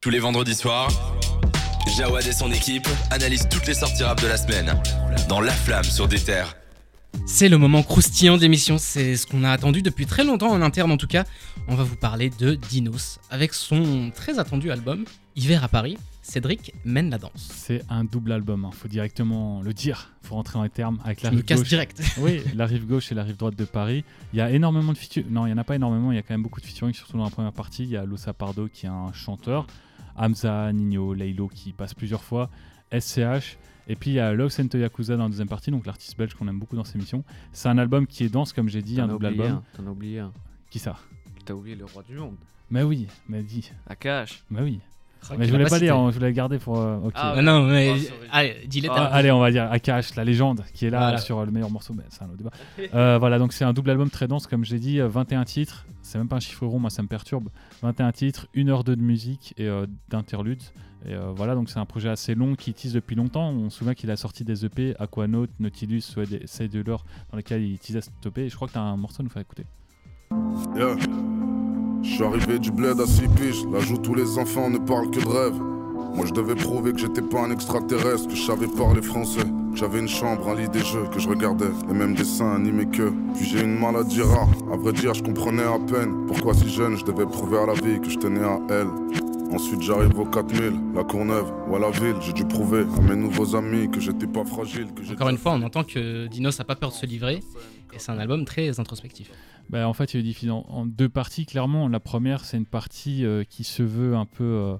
Tous les vendredis soirs, Jawad et son équipe analysent toutes les sorties rap de la semaine dans La Flamme sur des terres. C'est le moment croustillant d'émission, c'est ce qu'on a attendu depuis très longtemps en interne en tout cas. On va vous parler de Dinos avec son très attendu album Hiver à Paris. Cédric mène la danse. C'est un double album, hein. faut directement le dire, faut rentrer dans les termes avec la me rive casse gauche. direct. Oui, la rive gauche et la rive droite de Paris. Il y a énormément de featuring. Non, il n'y en a pas énormément, il y a quand même beaucoup de featuring, surtout dans la première partie. Il y a Losa Pardo qui est un chanteur, Hamza, Nino, Leilo qui passe plusieurs fois, SCH. Et puis il y a Love Sento Yakuza dans la deuxième partie, donc l'artiste belge qu'on aime beaucoup dans ces missions. C'est un album qui est dense, comme j'ai dit, un double album. T'en as oublié un. Qui ça? T'as oublié le roi du monde. Mais oui, mais dis. Akash. Mais oui. Mais je l'a voulais pas dire, hein, je voulais garder pour. euh, ok. Ah Ah non, mais sorry. allez. Ah, t'as- allez, on va dire Akash, la légende, qui est là Voilà. sur euh, le meilleur morceau, mais c'est un autre débat. Euh, voilà, donc c'est un double album très dense, comme j'ai dit, euh, 21 titres, c'est même pas un chiffre rond, moi ça me perturbe. 21 titres, 1 heure 2 de musique et euh, d'interludes. Et euh, voilà, donc c'est un projet assez long qui tease depuis longtemps. On se souvient qu'il a sorti des EP, Aquanaut, Nautilus, Side de l'or, dans lesquels il teasait cette EP. Et je crois que tu as un morceau à nous faire écouter. Yeah. Je suis arrivé du bled à 6 piges, là où tous les enfants ne parlent que de rêves. Moi je devais prouver que j'étais pas un extraterrestre, que je savais parler français, j'avais une chambre, un lit des jeux, que je regardais les mêmes dessins animés que. Puis j'ai une maladie rare, à vrai dire je comprenais à peine pourquoi si jeune je devais prouver à la vie que je tenais à elle. Ensuite j'arrive au 4000, la Courneuve ou à la ville, j'ai dû prouver à mes nouveaux amis que j'étais pas fragile, que j'étais Encore une fois, on entend que Dinos n'a pas peur de se livrer. Et c'est un album très introspectif. Bah, en fait, il est divisé en, en deux parties, clairement. La première, c'est une partie euh, qui se veut un peu euh,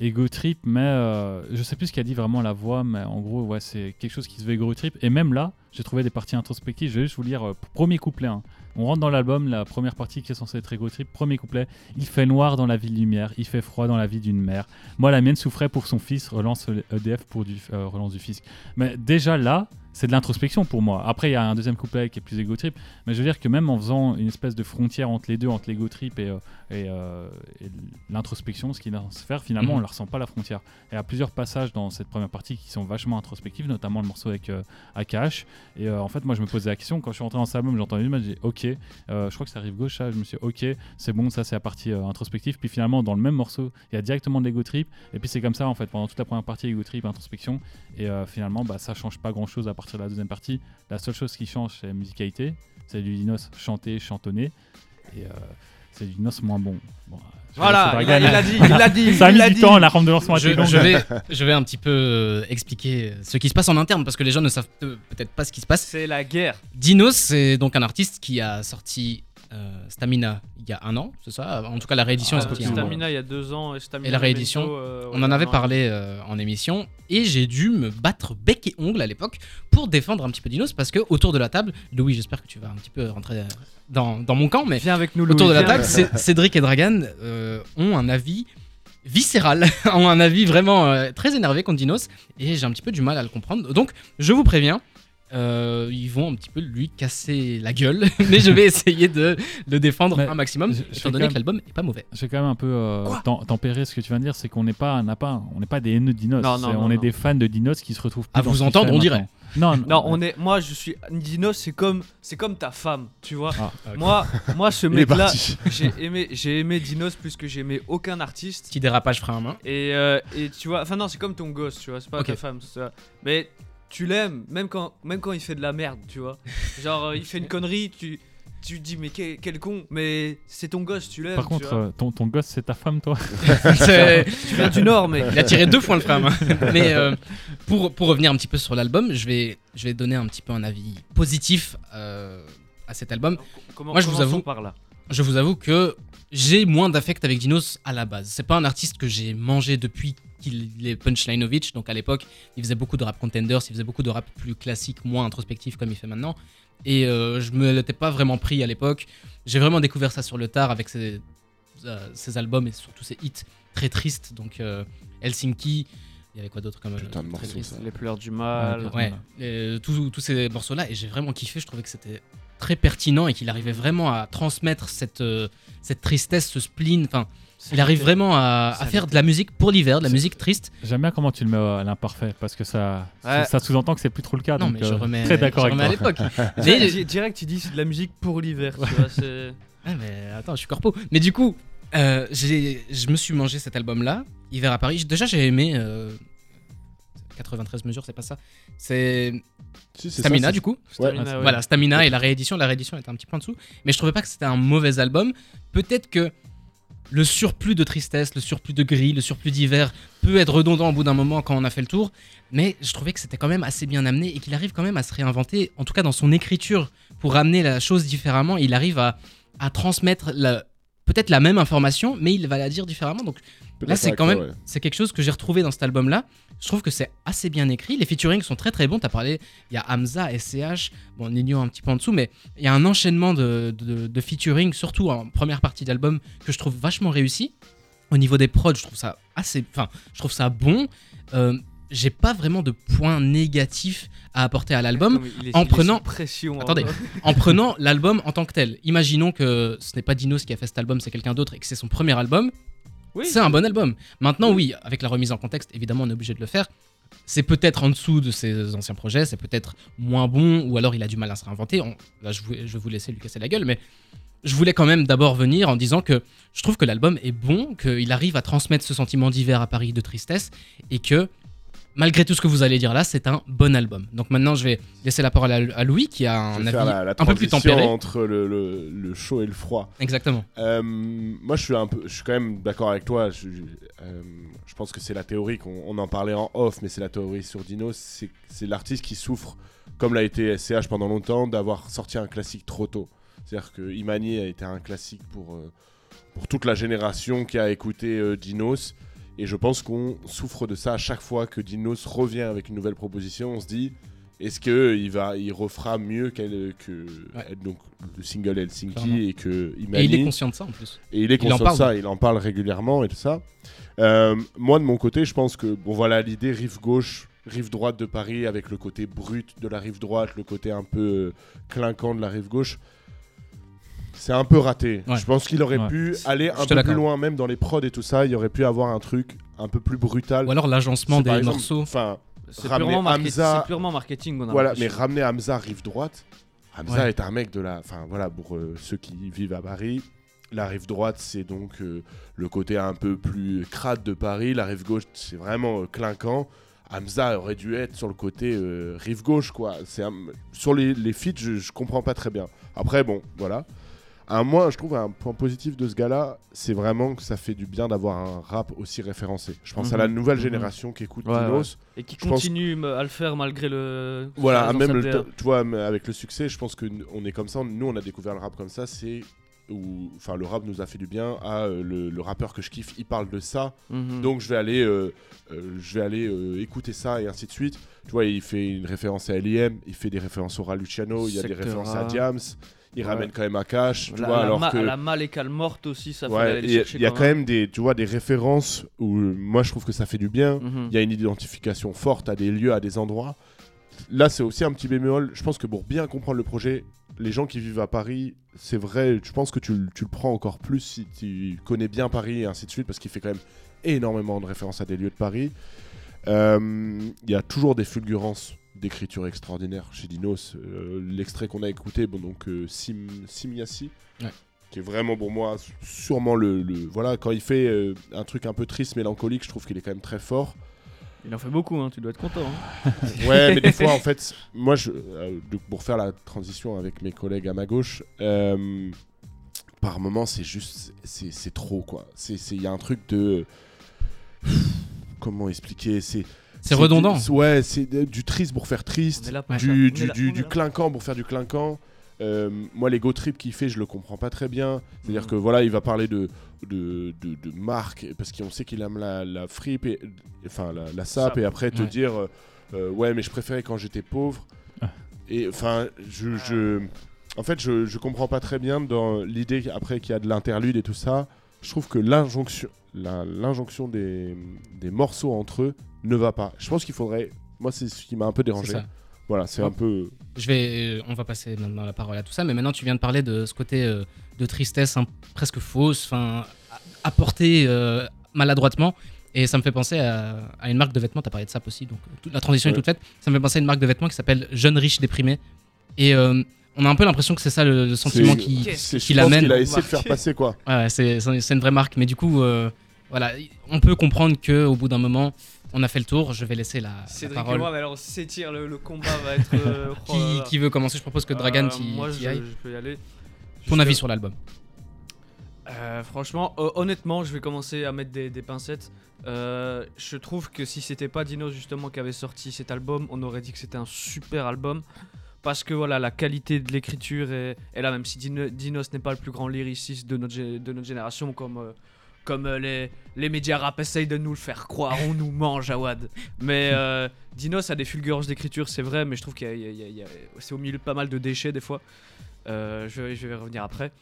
ego trip, mais euh, je sais plus ce qu'a dit vraiment la voix, mais en gros, ouais, c'est quelque chose qui se veut ego trip. Et même là, j'ai trouvé des parties introspectives. Je vais juste vous lire euh, premier couplet. hein. On rentre dans l'album, la première partie qui est censée être ego trip. Premier couplet Il fait noir dans la ville lumière, il fait froid dans la vie d'une mère. Moi, la mienne souffrait pour son fils, relance EDF pour du, euh, relance du fisc. Mais déjà là, c'est de l'introspection pour moi. Après, il y a un deuxième couplet qui est plus ego trip. Mais je veux dire que même en faisant une espèce de frontière entre les deux, entre l'ego trip et, euh, et, euh, et l'introspection, ce qu'il est censé faire, finalement, Mhm. on ne ressent pas la frontière. Et il y a plusieurs passages dans cette première partie qui sont vachement introspectifs, notamment le morceau avec euh, AKH. Et euh, en fait, moi, je me posais la question, quand je suis rentré dans cet album, j'ai entendu, j'ai dit, ok, euh, je crois que ça arrive gauche, ça, je me suis dit, ok, c'est bon, ça, c'est la partie euh, introspective. Puis finalement, dans le même morceau, il y a directement de l'ego trip. Et puis c'est comme ça, en fait, pendant toute la première partie, ego trip, introspection. Et euh, finalement, bah, ça change pas grand chose à partir de la deuxième partie. La seule chose qui change, c'est la musicalité. C'est du Dinos chanté, chantonné. Et euh, c'est du Dinos moins bon. Voilà, il a, laisser il a dit, il l'a dit. Ça a mis l'a du dit. temps, la rampe de lancement a Je, été longue. je vais, je vais un petit peu euh, expliquer ce qui se passe en interne parce que les gens ne savent peut- peut-être pas ce qui se passe. C'est la guerre. Dinos, c'est donc un artiste qui a sorti euh, Stamina il y a un an, c'est ça En tout cas, la réédition Ah, est sortie. Stamina il y a deux ans et Stamina Et la réédition, euh, On en avait parlé euh, en émission et j'ai dû me battre bec et ongle à l'époque pour défendre un petit peu Dinos parce que autour de la table, Louis, j'espère que tu vas un petit peu rentrer dans, dans mon camp, mais Viens avec nous, autour de la table, Cédric et Dragan euh, ont un avis viscéral, ont un avis vraiment euh, très énervé contre Dinos et j'ai un petit peu du mal à le comprendre. Donc, je vous préviens. Euh, ils vont un petit peu lui casser la gueule, mais je vais essayer de le défendre Mais un maximum, je- je étant donné que l'album est pas mauvais. Je vais quand même un peu euh, tem- tempérer ce que tu viens de dire, c'est qu'on n'est pas, n'a pas, on n'est pas des haineux de Dinos. Non, non, C'est- non, on est des fans de Dinos qui se retrouvent. plus À vous entendre, on dirait. Non, Non, on est. Moi, je suis. Dino, c'est comme, c'est comme ta femme, tu vois. Ah, Moi, moi, ce mec-là, j'ai aimé, j'ai aimé Dinos plus que j'ai aimé aucun artiste. Petit dérapage frein à main. Et, euh, et tu vois, enfin non, c'est comme ton gosse, tu vois, c'est pas Ok. ta femme, c'est ça. Mais tu l'aimes, même quand, même quand il fait de la merde, tu vois. Genre, euh, il fait une connerie, tu, tu te dis, mais quel, quel con, mais c'est ton gosse, tu l'aimes. Par tu contre, vois. euh, ton, ton gosse, c'est ta femme, toi tu viens du Nord, mais. Il a tiré deux fois le à main. Mais euh, pour, pour revenir un petit peu sur l'album, je vais, je vais donner un petit peu un avis positif euh, à cet album. Comment, Moi, je vous avoue- par là. Je vous avoue que j'ai moins d'affect avec Dinos à la base. C'est pas un artiste que j'ai mangé depuis qu'il est Punchlinovich. Donc à l'époque, il faisait beaucoup de rap contenders, il faisait beaucoup de rap plus classique, moins introspectif comme il fait maintenant. Et euh, je me l'étais pas vraiment pris à l'époque. J'ai vraiment découvert ça sur le tard avec ses, euh, ses albums et surtout ses hits très tristes. Donc euh, Helsinki, il y avait quoi d'autre comme euh, Putain de ça. Les pleurs du mal. Ouais, tous ces morceaux-là, et j'ai vraiment kiffé. Je trouvais que c'était très pertinent et qu'il arrivait vraiment à transmettre cette, euh, cette tristesse, ce spleen. Enfin, il arrive vraiment à, faire de la musique pour l'hiver, de la musique triste. J'aime bien comment tu le mets à l'imparfait, parce que ça, Ouais. ça sous-entend que c'est plus trop le cas. Non, donc, mais je euh, remets, très d'accord avec remets à toi. l'époque. Direct, mais, di- direct, il dit c'est de la musique pour l'hiver, tu vois. c'est- Ouais, mais attends, je suis corpo. Mais du coup, euh, j'ai- je me suis mangé cet album-là Hiver à Paris. Déjà, j'ai aimé. Euh, 93 mesures, c'est pas ça. C'est Si, Stamina, ça, du coup. Ouais. Stamina, ouais. Voilà, Stamina et la réédition. La réédition était un petit peu en dessous. Mais je trouvais pas que c'était un mauvais album. Peut-être que le surplus de tristesse, le surplus de gris, le surplus d'hiver peut être redondant au bout d'un moment quand on a fait le tour. Mais je trouvais que c'était quand même assez bien amené et qu'il arrive quand même à se réinventer, en tout cas dans son écriture, pour ramener la chose différemment. Il arrive à, à transmettre la- peut-être la même information, mais il va la dire différemment. Donc Là, c'est quand même, ouais. c'est quelque chose que j'ai retrouvé dans cet album-là. Je trouve que c'est assez bien écrit. Les featurings sont très très bons. T'as parlé, il y a Hamza, SCH, bon, Nino un petit peu en dessous, mais il y a un enchaînement de, de, de featuring, surtout en première partie d'album, que je trouve vachement réussi. Au niveau des prods, je trouve ça assez, enfin, je trouve ça bon. Euh, j'ai pas vraiment de points négatifs à apporter à l'album en prenant- pression. Attendez. hein. en prenant l'album en tant que tel. Imaginons que ce n'est pas Dinos qui a fait cet album, c'est quelqu'un d'autre et que c'est son premier album. C'est un bon album. Maintenant, oui, avec la remise en contexte, évidemment, on est obligé de le faire. C'est peut-être en dessous de ses anciens projets, c'est peut-être moins bon, ou alors il a du mal à se réinventer. Là, je vais vous laisser lui casser la gueule, mais je voulais quand même d'abord venir en disant que je trouve que l'album est bon, qu'il arrive à transmettre ce sentiment d'hiver à Paris de tristesse, et que malgré tout ce que vous allez dire là, c'est un bon album. Donc maintenant, je vais laisser la parole à, àLouis, qui a un avis faire la, la un peu plus tempéré. entre le, le- le chaud et le froid. Exactement. Euh, moi, je suis un peu, je suis quand même d'accord avec toi. Je, je- euh, je pense que c'est la théorie qu'on on en parlait en off, mais c'est la théorie sur Dino. C'est l'artiste qui souffre, comme l'a été SCH pendant longtemps, d'avoir sorti un classique trop tôt. C'est-à-dire que Imani a été un classique pour euh, pour toute la génération qui a écouté Dinos. Et je pense qu'on souffre de ça à chaque fois que Dinos revient avec une nouvelle proposition. On se dit, est-ce que il va, il refera mieux qu'elle que Ouais. donc le single Helsinki Clairement. et que Imani. Et il est conscient de ça en plus. Et il est Il conscient de ça, il en parle régulièrement et tout ça. Euh, moi, de mon côté, je pense que, bon voilà, l'idée rive gauche, rive droite de Paris, avec le côté brut de la rive droite, le côté un peu euh, clinquant de la rive gauche, c'est un peu raté. Ouais. Je pense qu'il aurait Ouais. pu aller un peu plus loin, même dans les prods et tout ça, il aurait pu avoir un truc un peu plus brutal. Ou alors l'agencement des exemple- morceaux. Enfin, C'est purement, market- Hamza- c'est purement marketing. on a voilà, mais ramener Hamza rive droite. Hamza Ouais. est un mec de la. Enfin voilà, pour euh, ceux qui vivent à Paris, la rive droite c'est donc euh, le côté un peu plus crade de Paris. La rive gauche c'est vraiment euh, clinquant. Hamza aurait dû être sur le côté euh, rive gauche quoi. C'est un- sur les, les feats je, je comprends pas très bien. Après bon voilà. Un moi je trouve un point positif de ce gars-là, c'est vraiment que ça fait du bien d'avoir un rap aussi référencé. Je pense à la Mhm. nouvelle Mhm. génération qui écoute Ouais, Dinos. Et qui je pense- continue à le faire malgré le. Voilà, même le, tu vois, avec le succès, je pense que n- on est comme ça. Nous, on a découvert le rap comme ça. C'est où, enfin, le rap nous a fait du bien. Ah, euh, le, le rappeur que je kiffe, il parle de ça. Mhm. Donc, je vais aller, euh, euh, je vais aller euh, écouter ça et ainsi de suite. Tu vois, il fait une référence à L.I.M. Il fait des références au Raluciano. Il y a des références à. Diams. Il Ouais. ramène quand même à Cash. Tu la, vois, la alors ma- que la morte aussi, ça ouais, il y a- y quand même des, tu vois, des références où moi je trouve que ça fait du bien. Mhm. Il y a une identification forte à des lieux, à des endroits. Là, c'est aussi un petit bémol. Je pense que pour bien comprendre le projet, les gens qui vivent à Paris, c'est vrai, je pense que tu, le- tu le prends encore plus si tu connais bien Paris et ainsi de suite, parce qu'il fait quand même énormément de références à des lieux de Paris. Euh, Il y a toujours des fulgurances d'écriture extraordinaire chez Dinos. Euh, L'extrait qu'on a écouté, bon, donc euh, Sim, Simiassi, Ouais. qui est vraiment pour moi sûrement le, le- voilà quand il fait euh, un truc un peu triste, mélancolique, je trouve qu'il est quand même très fort. Il en fait beaucoup, hein, tu dois être content. hein. Ouais, mais des fois, en fait, moi, je, euh, pour faire la transition avec mes collègues à ma gauche, euh, par moment, c'est juste, c'est c'est trop, quoi. C'est- c'est- Il y a un truc de. Comment expliquer C'est C'est redondant. du- Ouais, c'est du triste pour faire triste, là du, clinquant pour faire du clinquant. Euh, moi, les go trip qu'il fait, je le comprends pas très bien. C'est-à-dire Mhm. que voilà, il va parler de, de, de, de marque, parce qu'on sait qu'il aime la, la fripe, et, enfin la, la sape, Sape. et après te Ouais. dire euh, euh, ouais, mais je préférais quand j'étais pauvre. Ah. Et enfin, je, je, en fait, je, je comprends pas très bien dans l'idée après qu'il y a de l'interlude et tout ça. Je trouve que l'injonction, l'injonction des, des morceaux entre eux ne va pas. Je pense qu'il faudrait. Moi, c'est ce qui m'a un peu dérangé. ça. Voilà, c'est Ouais. un peu. Je vais, on va passer maintenant la parole à tout ça, mais maintenant tu viens de parler de ce côté euh, de tristesse hein, presque fausse, enfin apportée euh, maladroitement, et ça me fait penser à, à une marque de vêtements. T'as parlé de ça aussi, donc toute la transition est Ouais. toute faite. Ça me fait penser à une marque de vêtements qui s'appelle Jeune riche déprimé, et euh, on a un peu l'impression que c'est ça le, le sentiment qui, qui l'amène. qu'il a essayé de faire passer quoi. Ouais, c'est une vraie marque, mais du coup, euh, voilà, on peut comprendre que au bout d'un moment, on a fait le tour. Je vais laisser la, la Cédric parole. et moi, mais alors s'étire, le, le combat va être. euh, oh Qui, qui veut commencer? Je propose que Dragan Euh, t'y Moi, je, aille. je peux y aller. Ton Juste, avis sur l'album Euh, franchement, euh, honnêtement, je vais commencer à mettre des, des pincettes. Euh, je trouve que si c'était pas Dinos justement qui avait sorti cet album, on aurait dit que c'était un super album. Parce que voilà, la qualité de l'écriture est, là, même si Dino- Dinos n'est pas le plus grand lyriciste de notre, de notre génération, comme, euh, comme euh, les, les médias rap essayent de nous le faire croire, on nous mange, Awad. Mais euh, Dinos a des fulgurances d'écriture, c'est vrai, mais je trouve qu'il y y y y c'est au milieu pas mal de déchets des fois. Euh, je, je vais revenir après.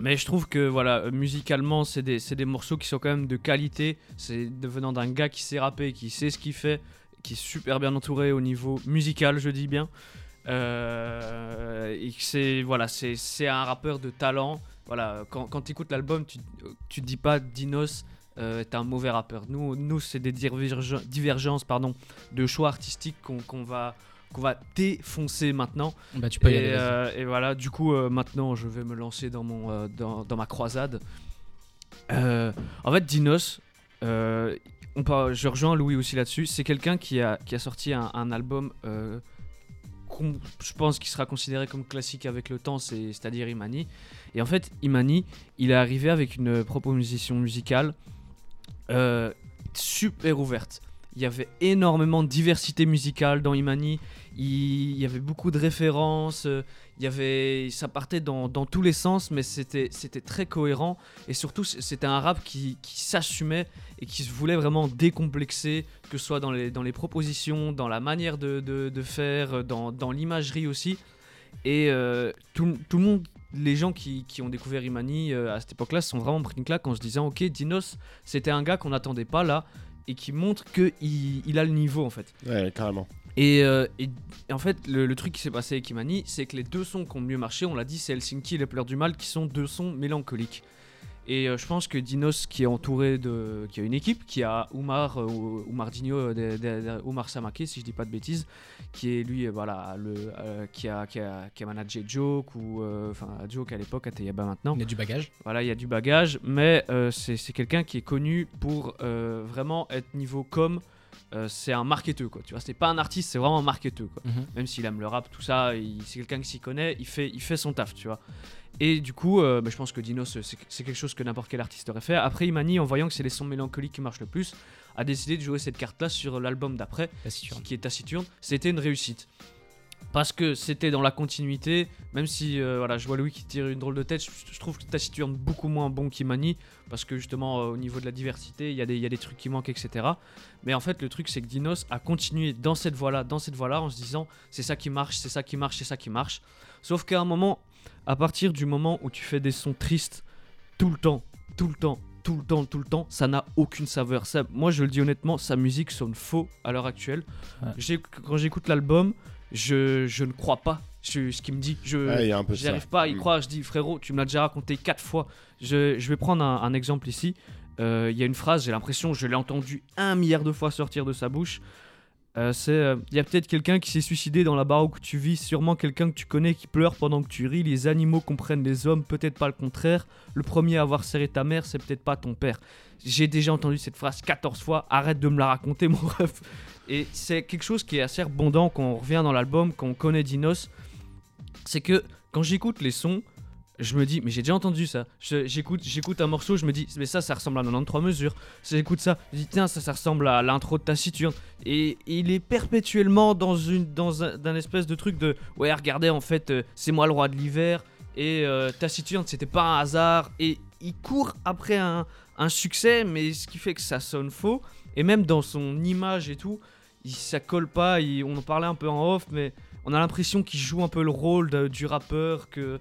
Mais je trouve que voilà, musicalement, c'est des, des morceaux qui sont quand même de qualité. C'est devenant d'un gars qui sait rapper, qui sait ce qu'il fait, qui est super bien entouré au niveau musical, je dis bien. Euh, c'est voilà, c'est un rappeur de talent. Voilà, quand, quand tu écoutes l'album, tu, tu dis pas Dinos euh, est un mauvais rappeur. Nous, nous c'est des divergen- divergences pardon, de choix artistiques qu'on qu'on va, qu'on va défoncer maintenant. Bah, tu peux y Et, aller. vas-y. euh, et voilà, du coup, euh, maintenant, je vais me lancer dans, mon, dans, dans ma croisade. En fait, Dinos, on peut- je rejoins Louis aussi là-dessus. C'est quelqu'un qui a, qui a sorti un, un album, je pense, qui sera considéré comme classique avec le temps, c'est- c'est-à-dire Imani. Et en fait, Imani, il est arrivé avec une proposition musicale euh, super ouverte. Il y avait énormément de diversité musicale dans Imani. Il, il y avait beaucoup de références. euh, Il y avait, ça partait dans, dans tous les sens, mais c'était très cohérent. Et surtout, c'était un rap qui, qui s'assumait et qui se voulait vraiment décomplexer, que ce soit dans les, dans les propositions, dans la manière de, de- faire, dans, dans l'imagerie aussi. Et euh, tout, tout le monde, les gens qui, qui ont découvert Imani euh, à cette époque-là, sont vraiment pris une claque en se disant Ok, Dinos, c'était un gars qu'on n'attendait pas là et qui montre qu'il il a le niveau en fait. Ouais, carrément. Et, euh, et- et en fait, le, le truc qui s'est passé avec Imani, c'est que les deux sons qui ont mieux marché, on l'a dit, c'est Helsinki et Les Pleurs du Mal, qui sont deux sons mélancoliques. Et euh, je pense que Dinos, qui est entouré de. qui a une équipe, qui a Oumar, euh, Oumar Digno, euh, de- de- de- Oumar Samake, si je dis pas de bêtises, qui est lui, voilà, le, qui, a, qui, a, qui a managé Joke, ou. Enfin, Joke à l'époque, à Teyaba maintenant. Il y a du bagage. Voilà, il y a du bagage, mais c'est c'est quelqu'un qui est connu pour vraiment être niveau com. Euh, c'est un marketeur, quoi. Tu vois, c'est pas un artiste, c'est vraiment un marketeur, quoi. Mhm. Même s'il aime le rap, tout ça, c'est quelqu'un qui s'y connaît, il fait, il fait son taf, tu vois. Et du coup, euh, bah, je pense que Dinos, c'est quelque chose que n'importe quel artiste aurait fait. Après, Imani, en voyant que c'est les sons mélancoliques qui marchent le plus, a décidé de jouer cette carte-là sur l'album d'après, qui est Taciturne. C'était une réussite. Parce que c'était dans la continuité, même si euh, voilà, je vois Louis qui tire une drôle de tête, je, je trouve que Taciturne beaucoup moins bon qu'Imani, parce que justement euh, au niveau de la diversité, il y, a des- y a des trucs qui manquent, etc. Mais en fait, le truc c'est que Dinos a continué dans cette voie-là, dans cette voie-là, en se disant c'est ça qui marche, c'est ça qui marche, c'est ça qui marche. Sauf qu'à un moment, à partir du moment où tu fais des sons tristes tout le temps, tout le temps, tout le temps, tout le temps, ça n'a aucune saveur. Ça, moi, je le dis honnêtement, sa musique sonne faux à l'heure actuelle. Ouais. Quand j'écoute l'album, je, je ne crois pas ce, ce qu'il me dit. Je, Ouais, il y a un peu de ça. J'arrive pas à y Mm. croire. Je dis, frérot, tu me l'as déjà raconté quatre fois. Je, je vais prendre un, un exemple ici. Euh, Il y a une phrase, j'ai l'impression, je l'ai entendu un milliard de fois sortir de sa bouche. Euh, c'est, euh, il y a peut-être quelqu'un qui s'est suicidé dans la baraque où tu vis, sûrement quelqu'un que tu connais qui pleure pendant que tu ris. Les animaux comprennent les hommes, peut-être pas le contraire. Le premier à avoir serré ta mère, c'est peut-être pas ton père. J'ai déjà entendu cette phrase 14 fois. Arrête de me la raconter, mon ref. Et c'est quelque chose qui est assez abondant quand on revient dans l'album, quand on connaît Dinos. C'est que quand j'écoute les sons, je me dis, mais j'ai déjà entendu ça. J'écoute, j'écoute un morceau, je me dis, mais ça, ça ressemble à 93 mesures. J'écoute ça, je dis, tiens, ça, ça ressemble à l'intro de Taciturne. Et il est perpétuellement dans une, un, espèce de truc de, ouais, regardez, en fait, euh, c'est moi le roi de l'hiver. Et euh, Taciturne, c'était pas un hasard. Et il court après un succès, mais ce qui fait que ça sonne faux. Et même dans son image et tout, il, ça colle pas. il- on en parlait un peu en off, mais on a l'impression qu'il joue un peu le rôle de- du rappeur, que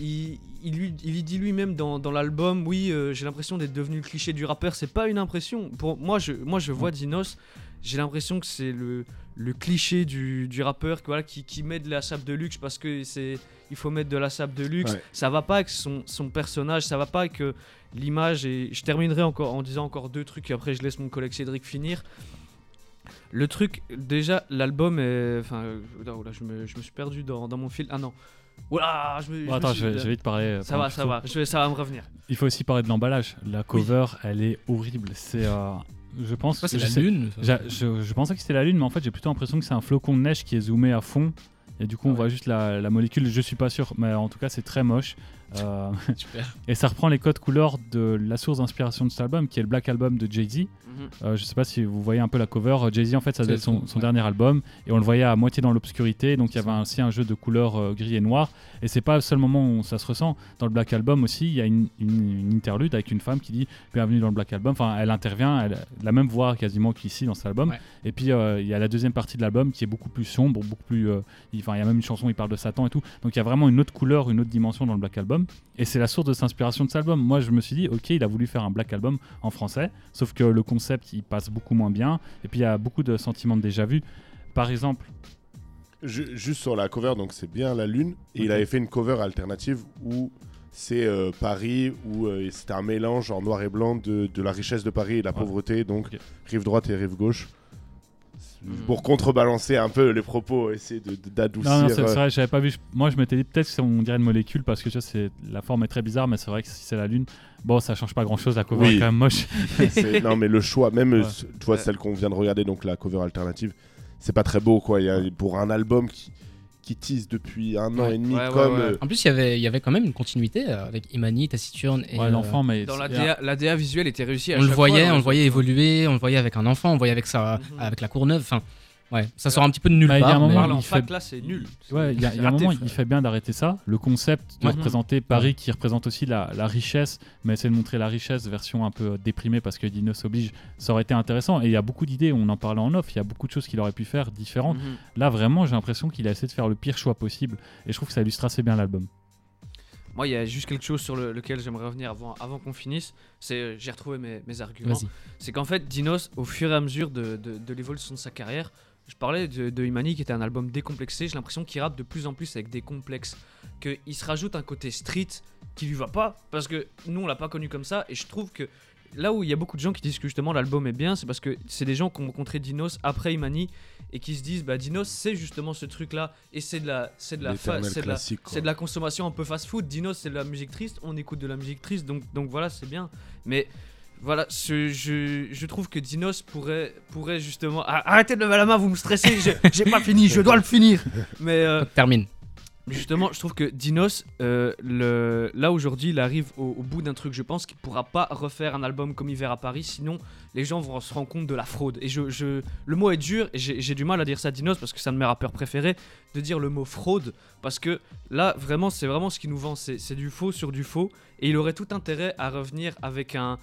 il, il lui, il y dit lui-même dans, dans l'album, oui, euh, j'ai l'impression d'être devenu le cliché du rappeur. C'est pas une impression. Pour moi, je, moi, je vois Dinos. J'ai l'impression que c'est le, le cliché du, du rappeur, que, voilà, qui, qui met de la sable de luxe parce que c'est, il faut mettre de la sable de luxe. Ouais. Ça va pas avec son, son personnage, ça va pas avec euh, l'image. Et je terminerai encore en disant encore deux trucs. Et après, je laisse mon collègue Cédric finir. Le truc, déjà, l'album est. Enfin, euh, là, là, je, me, je me suis perdu dans, dans mon fil. Ah non. Oula, je me. je Bon, me attends, suis- je vais, je vais te parler. euh, Ça pendant va, ça va. Je vais, ça va me revenir. Il faut aussi parler de l'emballage. La cover, elle est horrible. C'est, euh, je pense, Ça, c'est je la sais- lune. ça. Je, je pensais que c'était la lune, mais en fait, j'ai plutôt l'impression que c'est un flocon de neige qui est zoomé à fond. Et du coup, on Ouais. voit juste la, la molécule. Je suis pas sûr, mais en tout cas, c'est très moche. Euh, et ça reprend les codes couleurs de la source d'inspiration de cet album, qui est le Black Album de Jay-Z. Mhm. Euh, je sais pas si vous voyez un peu la cover. Euh, Jay-Z, en fait, ça devait être son, son- son ouais. dernier album. Et on le voyait à moitié dans l'obscurité. Donc, il y avait aussi un jeu de couleurs euh, gris et noir. Et c'est pas le seul moment où ça se ressent. Dans le Black Album aussi, il y a une, une- une interlude avec une femme qui dit Bienvenue dans le Black Album. Enfin, elle intervient, elle a la même voix quasiment qu'ici dans cet album. Ouais. Et puis, il y a la deuxième partie de l'album qui est beaucoup plus sombre, beaucoup plus. Enfin, il y a même une chanson où il parle de Satan et tout. Donc, il y a vraiment une autre couleur, une autre dimension dans le Black Album. Et c'est la source de cette inspiration de cet album. Moi, je me suis dit, ok, il a voulu faire un Black Album en français, sauf que le concept, il passe beaucoup moins bien. Et puis, il y a beaucoup de sentiments de déjà vu. Par exemple, Ju- juste sur la cover, donc c'est bien la lune. Et il avait fait une cover alternative où c'est euh, Paris, où euh, c'était un mélange en noir et blanc de, de la richesse de Paris et de la Ouais. pauvreté, donc rive droite et rive gauche. Mhm. Pour contrebalancer un peu les propos, essayer d'adoucir. non, non, c'est euh, vrai, j'avais pas vu. Moi, je m'étais dit peut-être que on dirait une molécule parce que tu vois, c'est la forme est très bizarre, mais c'est vrai que si c'est la lune, bon, ça change pas grand-chose. La cover Oui. est quand même moche. non, mais le choix, même euh, Ouais. tu vois, Ouais. celle qu'on vient de regarder, donc la cover alternative, c'est pas très beau, quoi. Il y a, pour un album qui, qui tease depuis un an Ouais. et demi, Ouais, ouais, comme. ouais. euh, En plus, il y avait- il y avait quand même une continuité euh, avec Imani, Taciturne et. ouais, euh, l'enfant, mais Dans la DA, la DA visuelle était réussie. à on le fois voyait, on le les voyait évoluer, on le voyait avec un enfant, on le voyait avec, sa, Mhm. avec la Courneuve. Enfin, ouais, ça sort un petit peu de nulle Bah, il y a un part. moment, en fait- là, c'est nul. Ouais, il y a, y un moment, frère. il fait bien d'arrêter ça. Le concept de Ouais. représenter Paris qui représente aussi la, la richesse, mais essayer de montrer la richesse, version un peu déprimée parce que Dinos oblige, ça aurait été intéressant. Et il y a beaucoup d'idées, on en parlait en off, il y a beaucoup de choses qu'il aurait pu faire différentes. Mhm. Là, vraiment, j'ai l'impression qu'il a essayé de faire le pire choix possible. Et je trouve que ça illustre assez bien l'album. Moi, il y a juste quelque chose sur le- lequel j'aimerais revenir avant, avant qu'on finisse. C'est euh, j'ai retrouvé mes, mes arguments. C'est qu'en fait, Dinos, au fur et à mesure de, de- de l'évolution de sa carrière, je parlais de, de Imani qui était un album décomplexé. J'ai l'impression qu'il rappe de plus en plus avec des complexes. Qu'il se rajoute un côté street qui lui va pas. Parce que nous, on l'a pas connu comme ça. Et je trouve que là où il y a beaucoup de gens qui disent que justement l'album est bien, c'est parce que c'est des gens qui ont rencontré Dinos après Imani et qui se disent bah Dinos c'est justement ce truc là et c'est de la c'est de la c'est de la c'est de la consommation un peu fast food. Dinos c'est de la musique triste, on écoute de la musique triste donc donc voilà c'est bien. Mais voilà, je, je trouve que Dinos pourrait, pourrait justement. Ah, Arrêtez de lever la main, vous me stressez, je- j'ai pas fini, je dois le finir. Mais euh, termine. Justement, je trouve que Dinos, euh, le... là aujourd'hui, il arrive au, au bout d'un truc. Je pense qu'il pourra pas refaire un album comme Hiver à Paris, sinon les gens vont se rendre compte de la fraude. Et je, je... le mot est dur, et j'ai du mal à dire ça à Dinos parce que c'est un de mes rappeurs préférés, de dire le mot fraude, parce que là, vraiment, c'est vraiment ce qui nous vend, c'est du faux sur du faux, et il aurait tout intérêt à revenir avec un,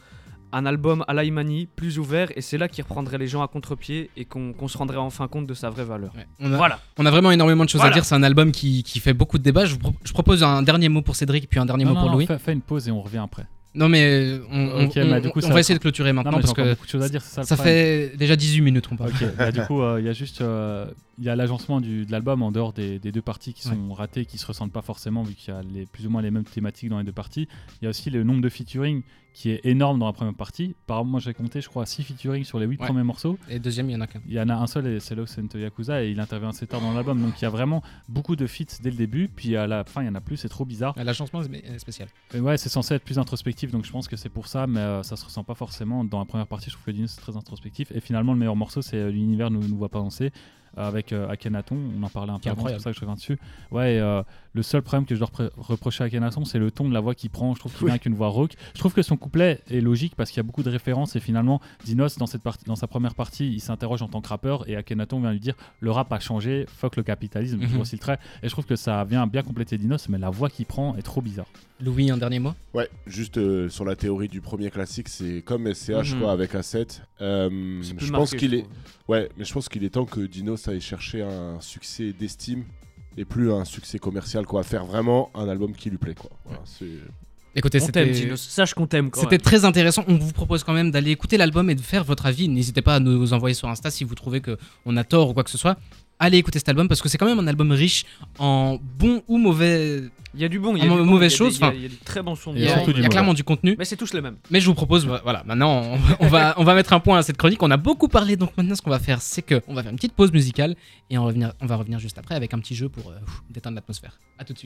un album à la Imani, plus ouvert, et c'est là qu'il reprendrait les gens à contre-pied et qu'on se rendrait enfin compte de sa vraie valeur. Ouais. On, a, Voilà. on a vraiment énormément de choses Voilà. à dire. C'est un album qui, qui fait beaucoup de débats. Je, vous pro- je propose un dernier mot pour Cédric, puis un dernier Non, mot non, pour non, Louis. fais, fais une pause et on revient après. Non, mais euh, on, bah, du coup, on ça va essayer de clôturer Non, maintenant j'ai parce que beaucoup de choses à dire, c'est ça ça fait déjà 18 minutes qu'on parle. Ok, bah, du coup, euh, il y a juste euh, il y a l'agencement de l'album en dehors des, des deux parties qui sont ratées, qui se ressentent pas forcément vu qu'il y a les, plus ou moins les mêmes thématiques dans les deux parties. Il y a aussi le nombre de featuring qui est énorme dans la première partie. Par moi j'ai compté, je crois, 6 featuring sur les 8 Ouais. premiers morceaux. Et deuxième, il y en a qu'un. Il y en a un seul et c'est Santo Yakuza et il intervient assez tard dans l'album. Donc il y a vraiment beaucoup de feats dès le début. Puis à la fin, il y en a plus, c'est trop bizarre. L'agencement est spécial. Et ouais, c'est censé être plus introspectif, donc je pense que c'est pour ça, mais euh, ça se ressent pas forcément. Dans la première partie, je trouve que Dino c'est très introspectif. Et finalement, le meilleur morceau, c'est euh, L'univers ne nous voit pas danser. Euh, Avec euh, Akhenaton, on en parlait un peu avant, c'est pour ça que je reviens dessus. Ouais, et, euh, le seul problème que je dois reprocher à Akhenaton, c'est le ton de la voix qu'il prend. Je trouve qu'il vient avec une voix rauque. Je trouve que son couplet est logique parce qu'il y a beaucoup de références et finalement, Dinos, dans, cette partie, dans sa première partie, il s'interroge en tant que rappeur et Akhenaton vient lui dire le rap a changé, fuck le capitalisme, je Mhm. le trait. Et je trouve que ça vient bien compléter Dinos, mais la voix qu'il prend est trop bizarre. Louis, un dernier mot? Ouais, juste euh, sur la théorie du premier classique, c'est comme SCH Mhm. quoi avec A7. Euh, C'est plus je pense qu'il est, ouais, mais je pense qu'il est temps que Dinos aille chercher un succès d'estime et plus un succès commercial quoi, faire vraiment un album qui lui plaît quoi. Voilà, c'est- Écoutez, On c'était. Sache qu'on t'aime quand c'était même. très intéressant. On vous propose quand même d'aller écouter l'album et de faire votre avis. N'hésitez pas à nous envoyer sur Insta si vous trouvez qu'on a tort ou quoi que ce soit. Allez écouter cet album parce que c'est quand même un album riche en bons ou mauvais. Il y a du bon, il y a du bon, mauvaise il y a des- chose, il y a- enfin, Il y a des très bons sons. Et Il y a, il y clairement du contenu. Mais c'est tous les mêmes. Mais je vous propose, voilà, maintenant on, on va, on va mettre un point à cette chronique. On a beaucoup parlé, donc maintenant ce qu'on va faire, c'est que on va faire une petite pause musicale et on, revenir, on va revenir juste après avec un petit jeu pour euh, détendre l'atmosphère. À tout de suite.